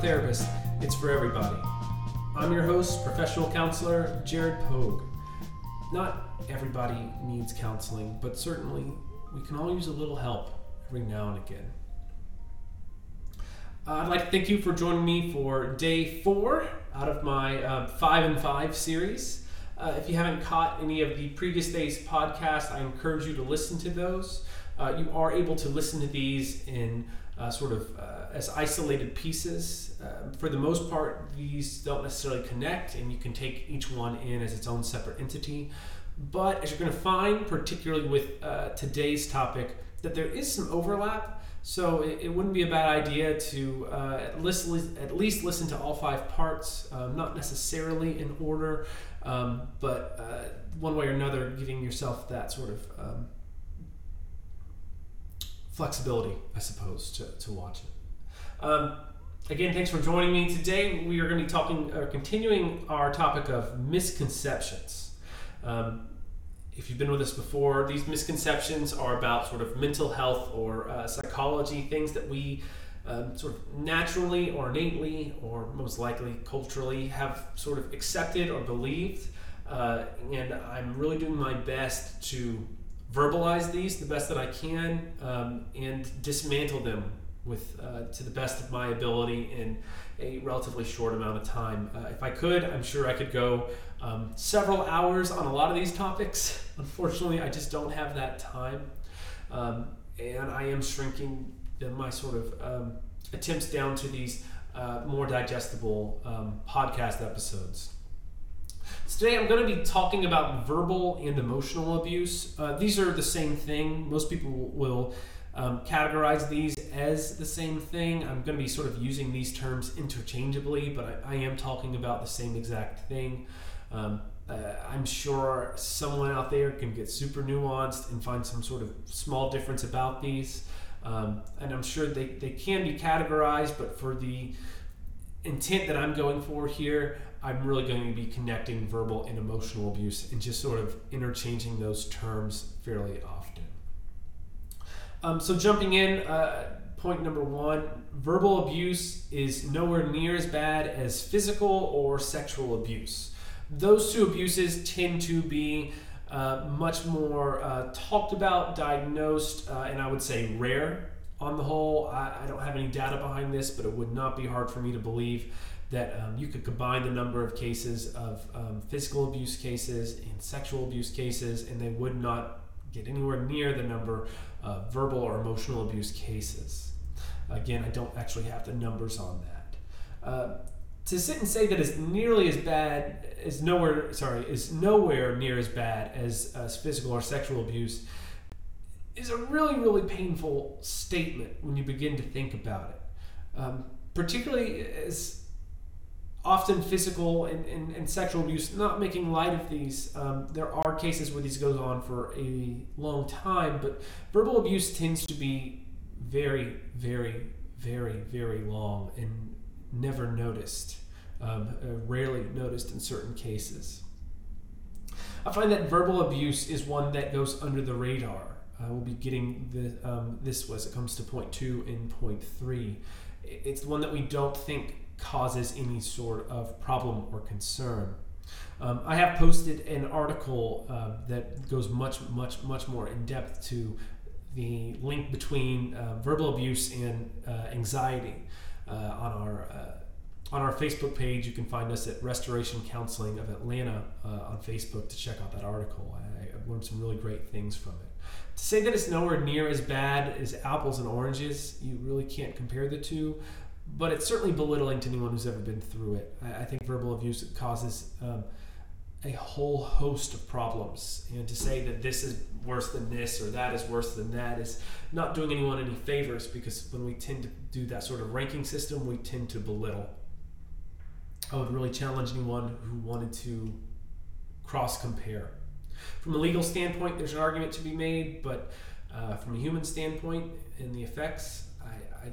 for it's for everybody. I'm your host, professional counselor Jared Pogue. Not everybody needs counseling, but certainly we can all use a little help every now and again. Uh, I'd like to thank you for joining me for day four out of my uh, five and five series. Uh, if you haven't caught any of the previous days' podcast, I encourage you to listen to those. Uh, you are able to listen to these in uh, sort of uh, as isolated pieces. Uh, for the most part, these don't necessarily connect, and you can take each one in as its own separate entity. But as you're going to find, particularly with uh, today's topic, that there is some overlap. So it, it wouldn't be a bad idea to at, least, at least listen to all five parts, um, not necessarily in order, um, but one way or another, giving yourself that sort of um, flexibility, I suppose, to, to watch it. Um, again, thanks for joining me. Today we are going to be talking or continuing our topic of misconceptions. Um, if you've been with us before, these misconceptions are about sort of mental health or uh, psychology, things that we um, sort of naturally or innately or most likely culturally have sort of accepted or believed. Uh, and I'm really doing my best to verbalize these the best that I can um, and dismantle them with uh, to the best of my ability in a relatively short amount of time. Uh, if I could, I'm sure I could go um, several hours on a lot of these topics. Unfortunately, I just don't have that time, um, and I am shrinking my sort of um, attempts down to these uh, more digestible um, podcast episodes. Today I'm going to be talking about verbal and emotional abuse. Uh, these are the same thing. Most people will um, categorize these as the same thing. I'm going to be sort of using these terms interchangeably, but I, I am talking about the same exact thing. Um, uh, I'm sure someone out there can get super nuanced and find some sort of small difference about these. Um, and I'm sure they, they can be categorized, but for the intent that I'm going for here, I'm really going to be connecting verbal and emotional abuse and just sort of interchanging those terms fairly often. Um, so, jumping in, uh, point number one verbal abuse is nowhere near as bad as physical or sexual abuse. Those two abuses tend to be uh, much more uh, talked about, diagnosed, uh, and I would say rare on the whole. I, I don't have any data behind this, but it would not be hard for me to believe that um, you could combine the number of cases of um, physical abuse cases and sexual abuse cases, and they would not get anywhere near the number of verbal or emotional abuse cases. Again, I don't actually have the numbers on that. Uh, to sit and say that it's nearly as bad is nowhere sorry is nowhere near as bad as, as physical or sexual abuse is a really really painful statement when you begin to think about it um, particularly as often physical and, and, and, sexual abuse, not making light of these. Um, there are cases where these goes on for a long time, but verbal abuse tends to be very, very, very, very long and never noticed, um, uh, rarely noticed in certain cases. I find that verbal abuse is one that goes under the radar. Uh, we'll be getting the, um, this as it comes to point two and point three. It's one that we don't think causes any sort of problem or concern. Um, I have posted an article uh, that goes much, much, much more in depth to the link between uh, verbal abuse and uh, anxiety uh, on our uh, on our Facebook page. You can find us at Restoration Counseling of Atlanta uh, on Facebook to check out that article. I, learned some really great things from it. To say that it's nowhere near as bad as apples and oranges, you really can't compare the two but it's certainly belittling to anyone who's ever been through it. I, I think verbal abuse causes um, a whole host of problems, and to say that this is worse than this or that is worse than that is not doing anyone any favors because when we tend to do that sort of ranking system, we tend to belittle. I would really challenge anyone who wanted to cross compare. From a legal standpoint, there's an argument to be made, but uh, from a human standpoint and the effects, I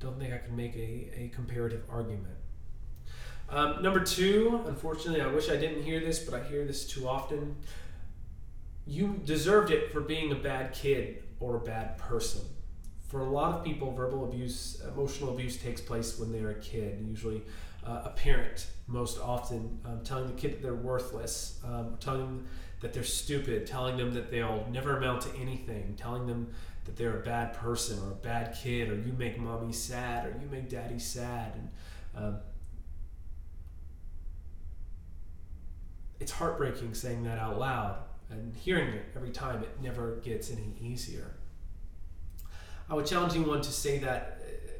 don't think I can make a, a comparative argument. Um, number two, unfortunately, I wish I didn't hear this, but I hear this too often. You deserved it for being a bad kid or a bad person. for a lot of people, verbal abuse, emotional abuse takes place when they're a kid, usually uh, a parent, most often, um, telling the kid that they're worthless, um, telling that they're stupid, telling them that they'll never amount to anything, telling them that they're a bad person or a bad kid, or you make mommy sad, or you make daddy sad. And um, it's heartbreaking saying that out loud and hearing it every time. It never gets any easier. I would challenge anyone to say that uh,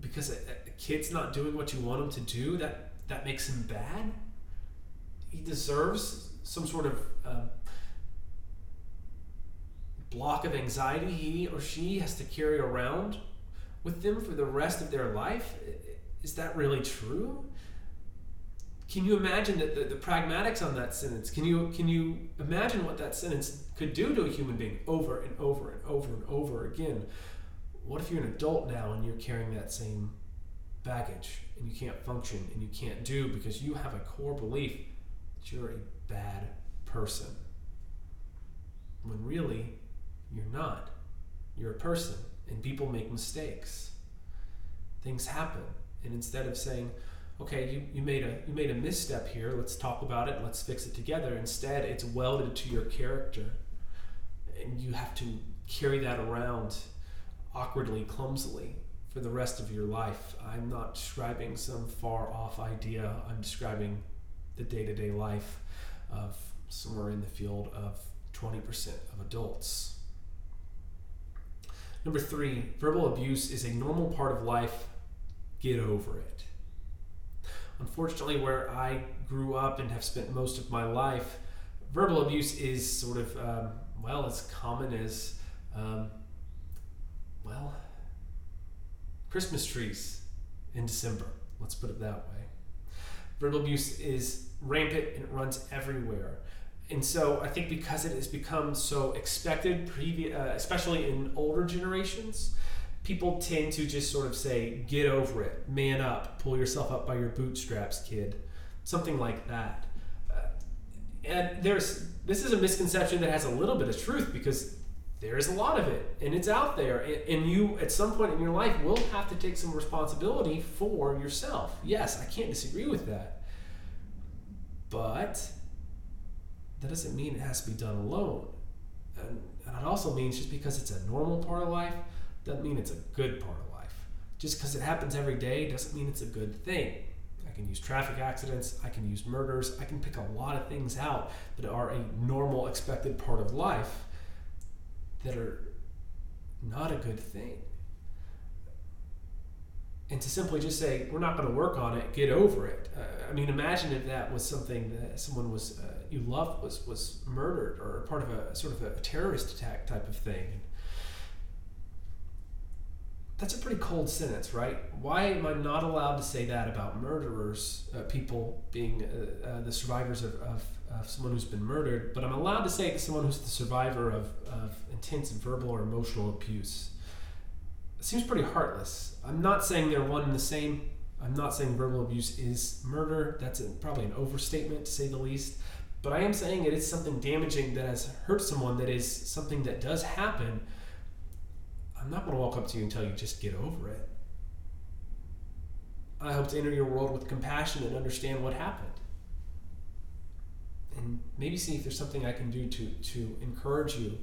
because a, a kid's not doing what you want him to do, that that makes him bad. He deserves some sort of um, block of anxiety he or she has to carry around with them for the rest of their life. Is that really true? Can you imagine that the, the pragmatics on that sentence? Can you can you imagine what that sentence could do to a human being over and over and over and over again? What if you're an adult now and you're carrying that same baggage and you can't function and you can't do because you have a core belief that you're a bad person? When really, you're not. You're a person and people make mistakes. Things happen. And instead of saying, okay, you, you made a you made a misstep here, let's talk about it, let's fix it together. Instead, it's welded to your character. And you have to carry that around awkwardly, clumsily for the rest of your life. I'm not describing some far off idea. I'm describing the day to day life of somewhere in the field of 20% of adults. Number three, verbal abuse is a normal part of life. Get over it. Unfortunately, where I grew up and have spent most of my life, verbal abuse is sort of, um, well, as common as um, well, Christmas trees in December. Let's put it that way. Verbal abuse is rampant and it runs everywhere. And so I think because it has become so expected, uh, especially in older generations, people tend to just sort of say, get over it, man up, pull yourself up by your bootstraps, kid. Something like that. Uh, and there's this is a misconception that has a little bit of truth because there is a lot of it and it's out there and you at some point in your life will have to take some responsibility for yourself yes i can't disagree with that but that doesn't mean it has to be done alone. And, and it also means just because it's a normal part of life doesn't mean it's a good part of life. Just because it happens every day doesn't mean it's a good thing. I can use traffic accidents, I can use murders, I can pick a lot of things out that are a normal, expected part of life that are not a good thing. And to simply just say, we're not going to work on it, get over it. Uh, I mean, imagine if that was something that someone was uh, you loved was, was murdered or part of a sort of a terrorist attack type of thing. That's a pretty cold sentence, right? Why am I not allowed to say that about murderers, uh, people being uh, uh, the survivors of, of of someone who's been murdered, but I'm allowed to say it to someone who's the survivor of, of intense verbal or emotional abuse. Seems pretty heartless. I'm not saying they're one and the same. I'm not saying verbal abuse is murder. That's a, probably an overstatement to say the least. But I am saying it is something damaging that has hurt someone, that is something that does happen. I'm not going to walk up to you and tell you just get over it. I hope to enter your world with compassion and understand what happened and maybe see if there's something I can do to to encourage you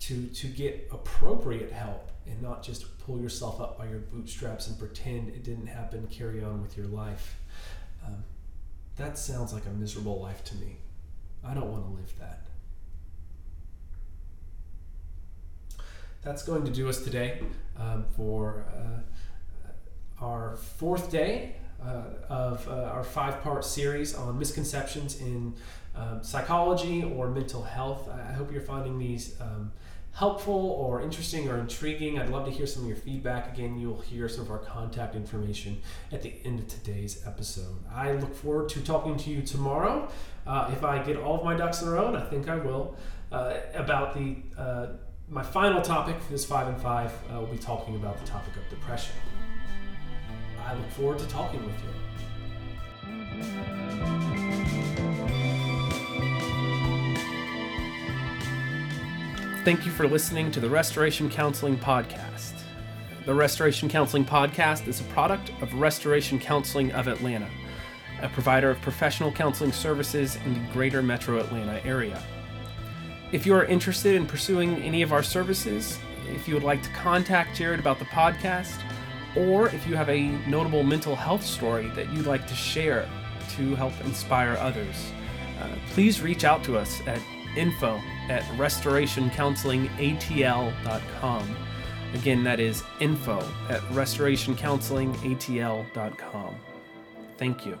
to to get appropriate help and not just pull yourself up by your bootstraps and pretend it didn't happen. Carry on with your life. Um, that sounds like a miserable life to me. I don't want to live that. That's going to do us today um, for uh, our fourth day of uh, our five part series on misconceptions in um, psychology or mental health. I hope you're finding these um, helpful or interesting or intriguing. I'd love to hear some of your feedback. Again, you'll hear some of our contact information at the end of today's episode. I look forward to talking to you tomorrow. Uh, if I get all of my ducks in a row, and I think I will, uh, about the uh, my final topic for this five and five. Uh, we'll be talking about the topic of depression. I look forward to talking with you. Thank you for listening to the Restoration Counseling Podcast. The Restoration Counseling Podcast is a product of Restoration Counseling of Atlanta, a provider of professional counseling services in the greater metro Atlanta area. If you are interested in pursuing any of our services, if you would like to contact Jared about the podcast, or if you have a notable mental health story that you'd like to share to help inspire others, uh, please reach out to us at info at restorationcounselingatl.com. Again, that is info at restorationcounselingatl.com. Thank you.